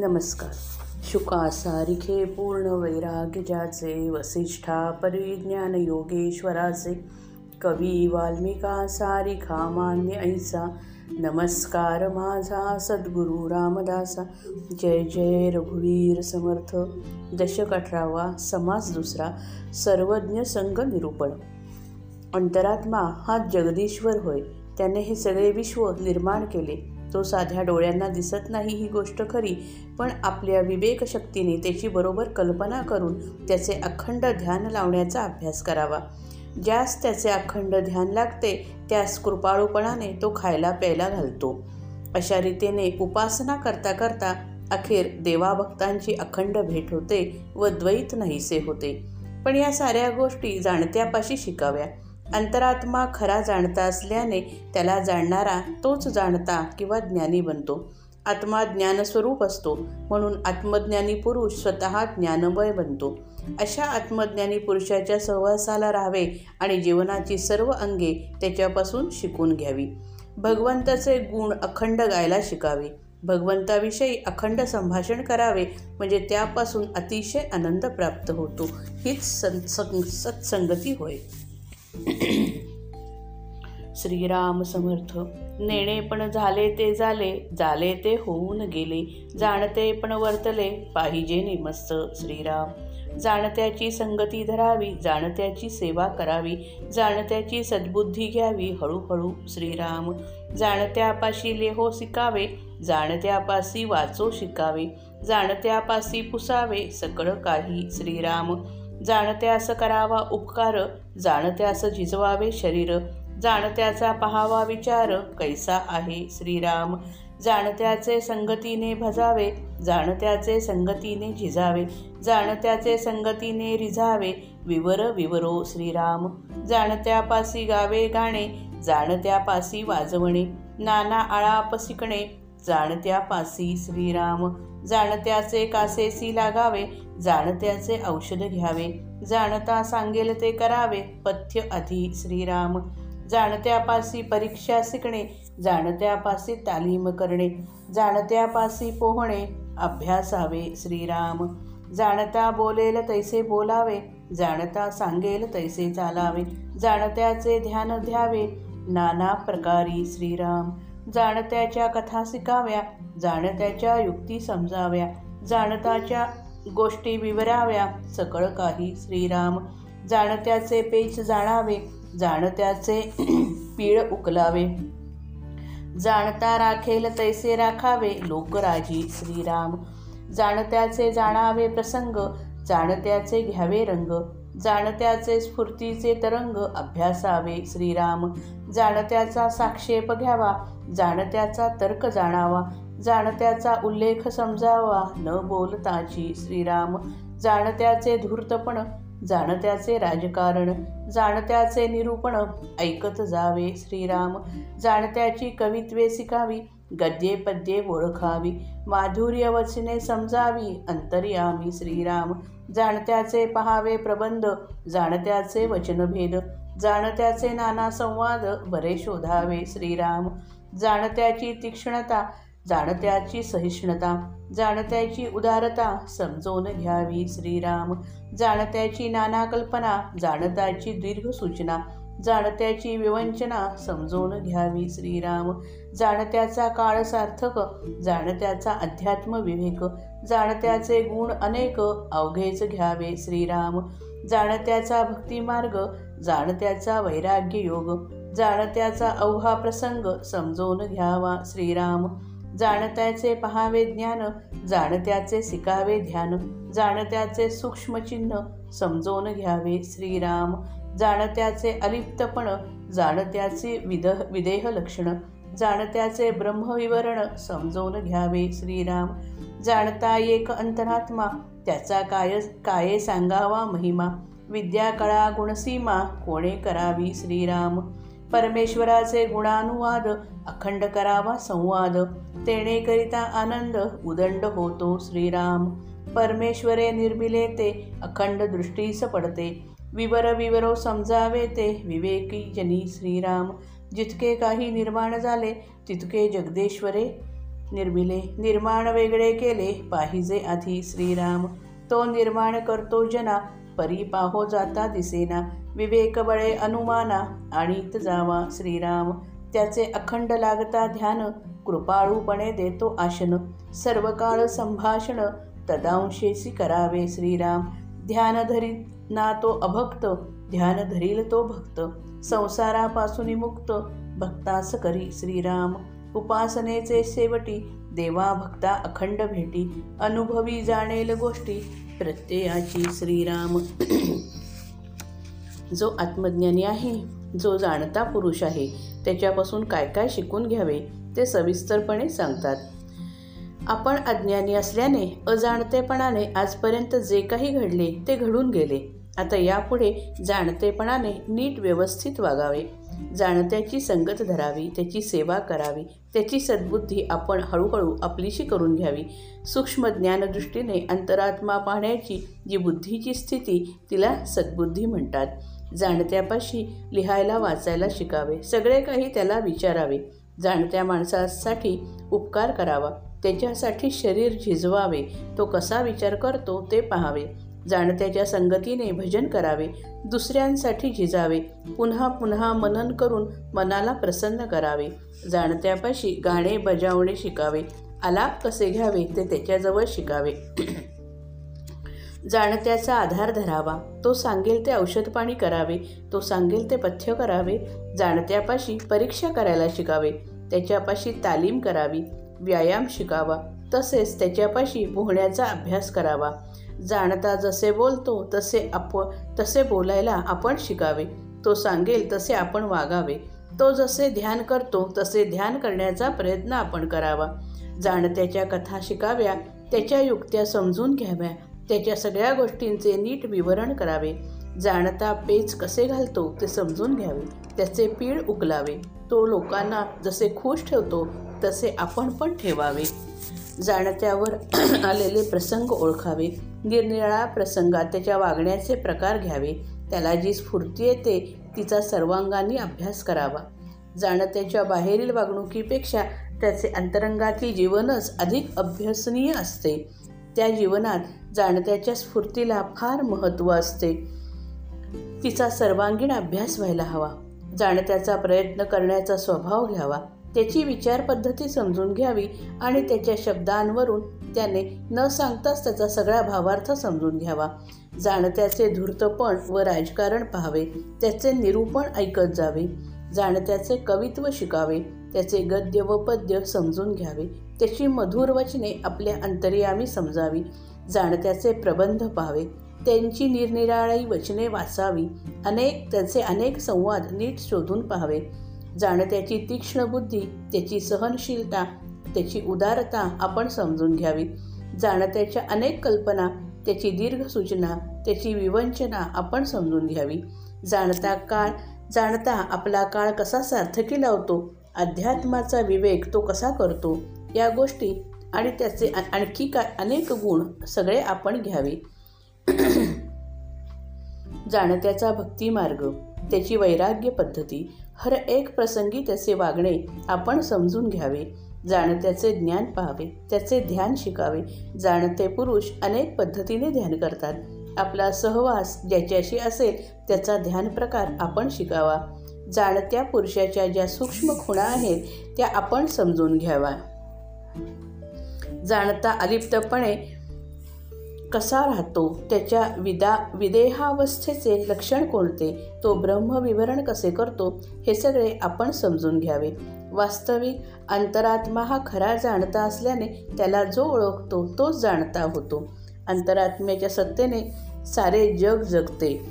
नमस्कार. शुकासारिखे पूर्ण वैराग्यजाचे वसिष्ठा परिज्ञान योगेश्वराचे कवी वाल्मिका सारिखा मान्य ऐसा नमस्कार माझा सद्गुरू रामदासा जय जय रघुवीर समर्थ दशक अठरावा समास दुसरा सर्वज्ञ संघ निरूपण. अंतरात्मा हा जगदीश्वर होय त्याने हे सगळे विश्व निर्माण केले. तो साध्या डोळ्यांना दिसत नाही ही गोष्ट खरी पण आपल्या विवेकशक्तीने त्याची बरोबर कल्पना करून त्याचे अखंड ध्यान लावण्याचा अभ्यास करावा. ज्यास त्याचे अखंड ध्यान लागते त्यास कृपाळूपणाने तो खायला प्यायला घालतो. अशा रीतीने उपासना करता करता अखेर देवाभक्तांची अखंड भेट होते व द्वैत नाहीसे होते. पण या साऱ्या गोष्टी जाणत्यापाशी शिकाव्या. अंतरात्मा खरा जाणता असल्याने त्याला जाणणारा तोच जाणता किंवा ज्ञानी बनतो. आत्मा ज्ञानस्वरूप असतो म्हणून आत्मज्ञानी पुरुष स्वतः ज्ञानमय बनतो. अशा आत्मज्ञानी पुरुषाच्या सहवासाला राहावे आणि जीवनाची सर्व अंगे त्याच्यापासून शिकून घ्यावी. भगवंताचे गुण अखंड गायला शिकावे. भगवंताविषयी अखंड संभाषण करावे म्हणजे त्यापासून अतिशय आनंद प्राप्त होतो. हीच सत्संगती होय. श्रीराम समर्थ नेणे पण झाले ते झाले झाले ते होऊन गेले जाणते पण वर्तले पाहिजे नेमस्त श्रीराम. जाणत्याची संगती धरावी जाणत्याची सेवा करावी जाणत्याची सद्बुद्धी घ्यावी हळूहळू श्रीराम. जाणत्यापाशी लेहो शिकावे जाणत्यापासी वाचो शिकावे जाणत्यापासी पुसावे सकळ काही श्रीराम. जाणत्यास करावा उपकार जाणत्यास झिजवावे शरीर जाणत्याचा पहावा विचार कैसा आहे श्रीराम? जाणत्याचे संगतीने भजावे जाणत्याचे संगतीने झिजावे जाणत्याचे संगतीने रिझावे विवर विवरो श्रीराम. जाणत्यापासी गावे गाणे जाणत्यापासी वाजवणे नाना आळाप शिकणे जाणत्यापासी श्रीराम. जाणत्याचे कासेसी लागावे जाणत्याचे औषध घ्यावे. जाणता सांगेल ते करावे पथ्य आधी श्रीराम. जाणत्यापासी परीक्षा शिकणे जाणत्यापासी तालीम करणे जाणत्यापासी पोहणे अभ्यासावे श्रीराम. जाणता बोलेल तैसे बोलावे जाणता सांगेल तैसे चालावे जाणत्याचे ध्यान द्यावे नाना प्रकारी श्रीराम. जाणत्याच्या कथा शिकाव्या जाणत्याच्या युक्ती समजाव्या जाणताच्या गोष्टी विवराव्या सकळ काही श्रीराम. जाणत्याचे पेच जाणावे जाणत्याचे पीळ उकलावे. जाणता राखेल तैसे राखावे लोकराजी श्रीराम. जाणत्याचे जाणावे प्रसंग जाणत्याचे घ्यावे रंग. जाणत्याचे स्फूर्तीचे तरंग अभ्यासावे श्रीराम. जाणत्याचा साक्षेप घ्यावा जाणत्याचा तर्क जाणावा जाणत्याचा उल्लेख समजावा. न बोलताची श्रीराम जाणत्याचे धूर्तपण जाणत्याचे राजकारण जाणत्याचे निरूपण. ऐकत जावे श्रीराम जाणत्याची कवित्वे शिकावी गद्ये पद्ये ओळखावी माधुर्य वचने समजावी. अंतर्यामी श्रीराम जाणत्याचे पहावे प्रबंध जाणत्याचे वचनभेद जाणत्याचे नाना संवाद बरे शोधावे श्रीराम. जाणत्याची तीक्ष्णता जाणत्याची सहिष्णुता जाणत्याची उदारता समजून घ्यावी श्रीराम. जाणत्याची नाना कल्पना जाणत्याची दीर्घ सूचना जाणत्याची विवंचना समजून घ्यावी श्रीराम. जाणत्याचा काळ सार्थक जाणत्याचा अध्यात्म विवेक जाणत्याचे गुण अनेक अवघेच घ्यावे श्रीराम. जाणत्याचा भक्तिमार्ग जाणत्याचा वैराग्य योग जाणत्याचा अवहा प्रसंग समजून घ्यावा श्रीराम. जाणत्याचे पहावे ज्ञान जाणत्याचे सिकावे ध्यान जाणत्याचे सूक्ष्मचिन्ह समजून घ्यावे श्रीराम. जाणत्याचे अलिप्तपण जाणत्याचे विद विदेह लक्षण जाणत्याचे ब्रह्मविवरण समजून घ्यावे श्रीराम. जाणता एक अंतरात्मा त्याचा काय काये सांगावा महिमा? विद्या कळा गुणसीमा कोणे करावी श्रीराम? परमेश्वराचे गुणानुवाद अखंड करावा संवाद तेणेकरिता आनंद उदंड होतो श्रीराम. परमेश्वरे निर्मिले ते अखंड दृष्टीस पडते. विवर विवरो समजावे ते विवेकी जनी श्रीराम. जितके काही निर्माण झाले तितके जगदेश्वरे निर्मिले. निर्माण वेगळे केले पाहिजे आधी श्रीराम. तो निर्माण करतो जना परी पाहो जाता दिसेना. विवेक बळे अनुमाना आणीत जावा श्रीराम त्याचे अखंड लागता ध्यान कृपाळूपणे देतो आशन सर्व काळ संभाषण तदांशेसी करावे श्रीराम. ध्यान धरीत ना तो अभक्त ध्यान धरील तो भक्त संसारापासून मुक्त भक्तास करी श्रीराम. उपासनेचे शेवटी देवा भक्ता अखंड भेटी अनुभवी जाणेल गोष्टी प्रत्ययाची श्रीराम. जो आत्मज्ञानी आहे जो जाणता पुरुष आहे त्याच्यापासून काय काय शिकून घ्यावे ते सविस्तरपणे सांगतात. आपण अज्ञानी असल्याने अजाणतेपणाने आजपर्यंत जे काही घडले ते घडून गेले. आता यापुढे जाणतेपणाने नीट व्यवस्थित वागावे. जाणत्याची संगत धरावी त्याची सेवा करावी त्याची सद्बुद्धी आपण हळूहळू आपलीशी करून घ्यावी. सूक्ष्म ज्ञानदृष्टीने अंतरात्मा पाहण्याची जी बुद्धीची स्थिती तिला सद्बुद्धी म्हणतात. जाणत्यापाशी लिहायला वाचायला शिकावे. सगळे काही त्याला विचारावे. जाणत्या माणसासाठी उपकार करावा. त्याच्यासाठी शरीर झिजवावे. तो कसा विचार करतो ते पाहावे. जाणत्याच्या संगतीने भजन करावे. दुसऱ्यांसाठी झिजावे. पुन्हा पुन्हा मनन करून मनाला प्रसन्न करावे. जाणत्यापाशी गाणे बजावणे शिकावे. आलाप कसे घ्यावे ते त्याच्याजवळ शिकावे. जाणत्याचा आधार धरावा. तो सांगेल ते औषध पाणी करावे. तो सांगेल ते पथ्य करावे. जाणत्यापाशी परीक्षा करायला शिकावे. त्याच्यापाशी तालीम करावी. व्यायाम शिकावा. तसेच त्याच्यापाशी पोहण्याचा अभ्यास करावा. जाणता जसे बोलतो तसे आप तसे बोलायला आपण शिकावे. तो सांगेल तसे आपण वागावे. तो जसे ध्यान करतो तसे ध्यान करण्याचा प्रयत्न आपण करावा. जाणत्याच्या कथा शिकाव्या. त्याच्या युक्त्या समजून घ्याव्या. त्याच्या सगळ्या गोष्टींचे नीट विवरण करावे. जाणता पेच कसे घालतो ते समजून घ्यावे. त्याचे पीळ उकलावे. तो लोकांना जसे खुश ठेवतो तसे आपण पण ठेवावे. जाणत्यावर आलेले प्रसंग ओळखावे. निरनिराळ्या प्रसंगात त्याच्या वागण्याचे प्रकार घ्यावे. त्याला जी स्फूर्ती येते तिचा सर्वांगांनी अभ्यास करावा. जाणत्याच्या बाहेरील वागणुकीपेक्षा त्याचे अंतरंगातील जीवनच अधिक अभ्यसनीय असते. त्या जीवनात जाणत्याच्या स्फूर्तीला फार महत्त्व असते. तिचा सर्वांगीण अभ्यास व्हायला हवा. जाणत्याचा प्रयत्न करण्याचा स्वभाव घ्यावा. त्याची विचारपद्धती समजून घ्यावी आणि त्याच्या शब्दांवरून त्याने न सांगताच त्याचा सगळा भावार्थ समजून घ्यावा. जाणत्याचे धूर्तपण व राजकारण पाहावे. त्याचे निरूपण ऐकत जावे. जाणत्याचे कवित्व शिकावे. त्याचे गद्य व पद्य समजून घ्यावे. त्याची मधुर वचने आपल्या अंतर्यामी समजावी जाणत्याचे प्रबंध पाहावे त्यांची निरनिराळी वचने वाचावी अनेक त्याचे अनेक संवाद नीट शोधून पाहावे. जाणत्याची तीक्ष्ण बुद्धी त्याची सहनशीलता त्याची उदारता आपण समजून घ्यावी. जाणत्याच्या अनेक कल्पना त्याची दीर्घ सूचना त्याची विवंचना आपण समजून घ्यावी. जाणता काळ जाणता आपला काळ कसा सार्थकी लावतो अध्यात्माचा विवेक तो कसा करतो या गोष्टी आणि त्याचे आणखी काय अनेक गुण सगळे आपण घ्यावे. जाणत्याचा भक्तिमार्ग त्याची वैराग्य पद्धती हर एक प्रसंगी त्याचे वागणे आपण समजून घ्यावे. जाणत्याचे ज्ञान पाहावे त्याचे ध्यान शिकावे. जाणते पुरुष अनेक पद्धतीने ध्यान करतात. आपला सहवास ज्याच्याशी असेल त्याचा ध्यान प्रकार आपण शिकावा. जाणत्या पुरुषाच्या ज्या सूक्ष्म खुणा आहेत त्या आपण समजून घ्यावा. जाणता अलिप्तपणे कसा राहतो त्याच्या विदा विदेहावस्थेचे लक्षण कोणते तो ब्रह्मविवरण कसे करतो हे सगळे आपण समजून घ्यावे. वास्तविक अंतरात्मा हा खरा जाणता असल्याने त्याला जो ओळखतो तोच जाणता होतो. अंतरात्म्याच्या सत्तेने सारे जग जगते.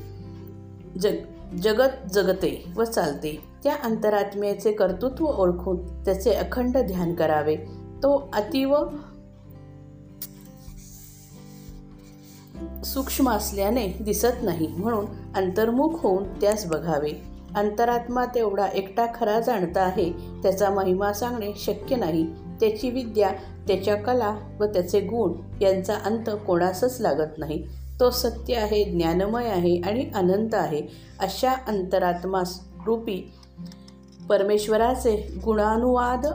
जग जगत जगते व चालते. त्या अंतरात्म्याचे कर्तृत्व ओळखून त्याचे अखंड ध्यान करावे. तो अतिव सूक्ष्म असल्याने दिसत नाही म्हणून अंतर्मुख होऊन त्यास बघावे. अंतरात्मा तेवढा एकटा खरा जाणता आहे त्याचा महिमा सांगणे शक्य नाही. त्याची विद्या त्याच्या कला व त्याचे गुण यांचा अंत कोणासच लागत नाही. तो सत्य आहे ज्ञानमय आहे आणि अनंत आहे. अशा अंतरात्मा रूपी परमेश्वराचे गुणानुवाद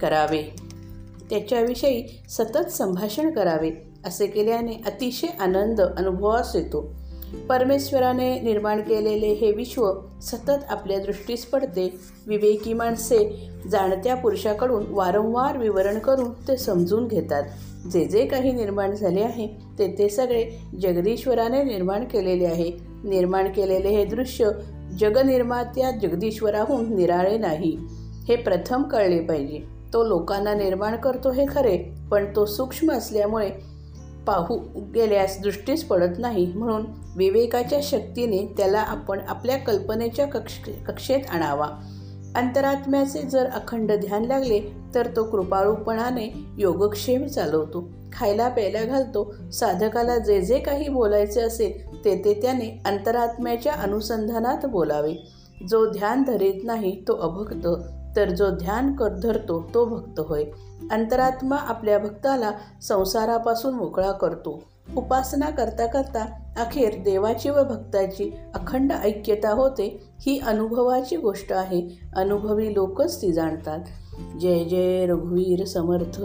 करावे. त्याच्याविषयी सतत संभाषण करावे. असे केल्याने अतिशय आनंद अनुभवास येतो. परमेश्वराने निर्माण केलेले हे विश्व सतत आपल्या दृष्टीस पडते. विवेकी माणसे जाणत्या पुरुषाकडून वारंवार विवरण करून ते समजून घेतात. जे जे काही निर्माण झाले आहे ते ते सगळे जगदीश्वराने निर्माण केलेले आहे. निर्माण केलेले हे दृश्य जगनिर्मात्या जगदीश्वराहून निराळे नाही. हे प्रथम कळले पाहिजे. तो लोकांना निर्माण करतो हे खरे पण तो सूक्ष्म असल्यामुळे पाहू गेल्यास दृष्टीस पडत नाही. म्हणून विवेकाच्या शक्तीने त्याला आपण आपल्या कल्पनेच्या कक्ष कक्षेत आणावा. अंतरात्म्याचे जर अखंड ध्यान लागले तर तो कृपाळूपणाने योगक्षेम चालवतो. खायला प्यायला घालतो. साधकाला जे जे काही बोलायचे असेल ते ते त्याने अंतरात्म्याच्या अनुसंधानात बोलावे. जो ध्यान धरीत नाही तो अभक्त. तर जो ध्यान कर धरतो तो भक्त होय. अंतरात्मा आपल्या भक्ताला संसारापासून मोकळा करतो. उपासना करता करता अखेर देवाची व भक्ताची अखंड ऐक्यता होते ही अनुभवाची गोष्ट आहे. अनुभवी लोकच ती जाणतात. जय जय रघुवीर समर्थ.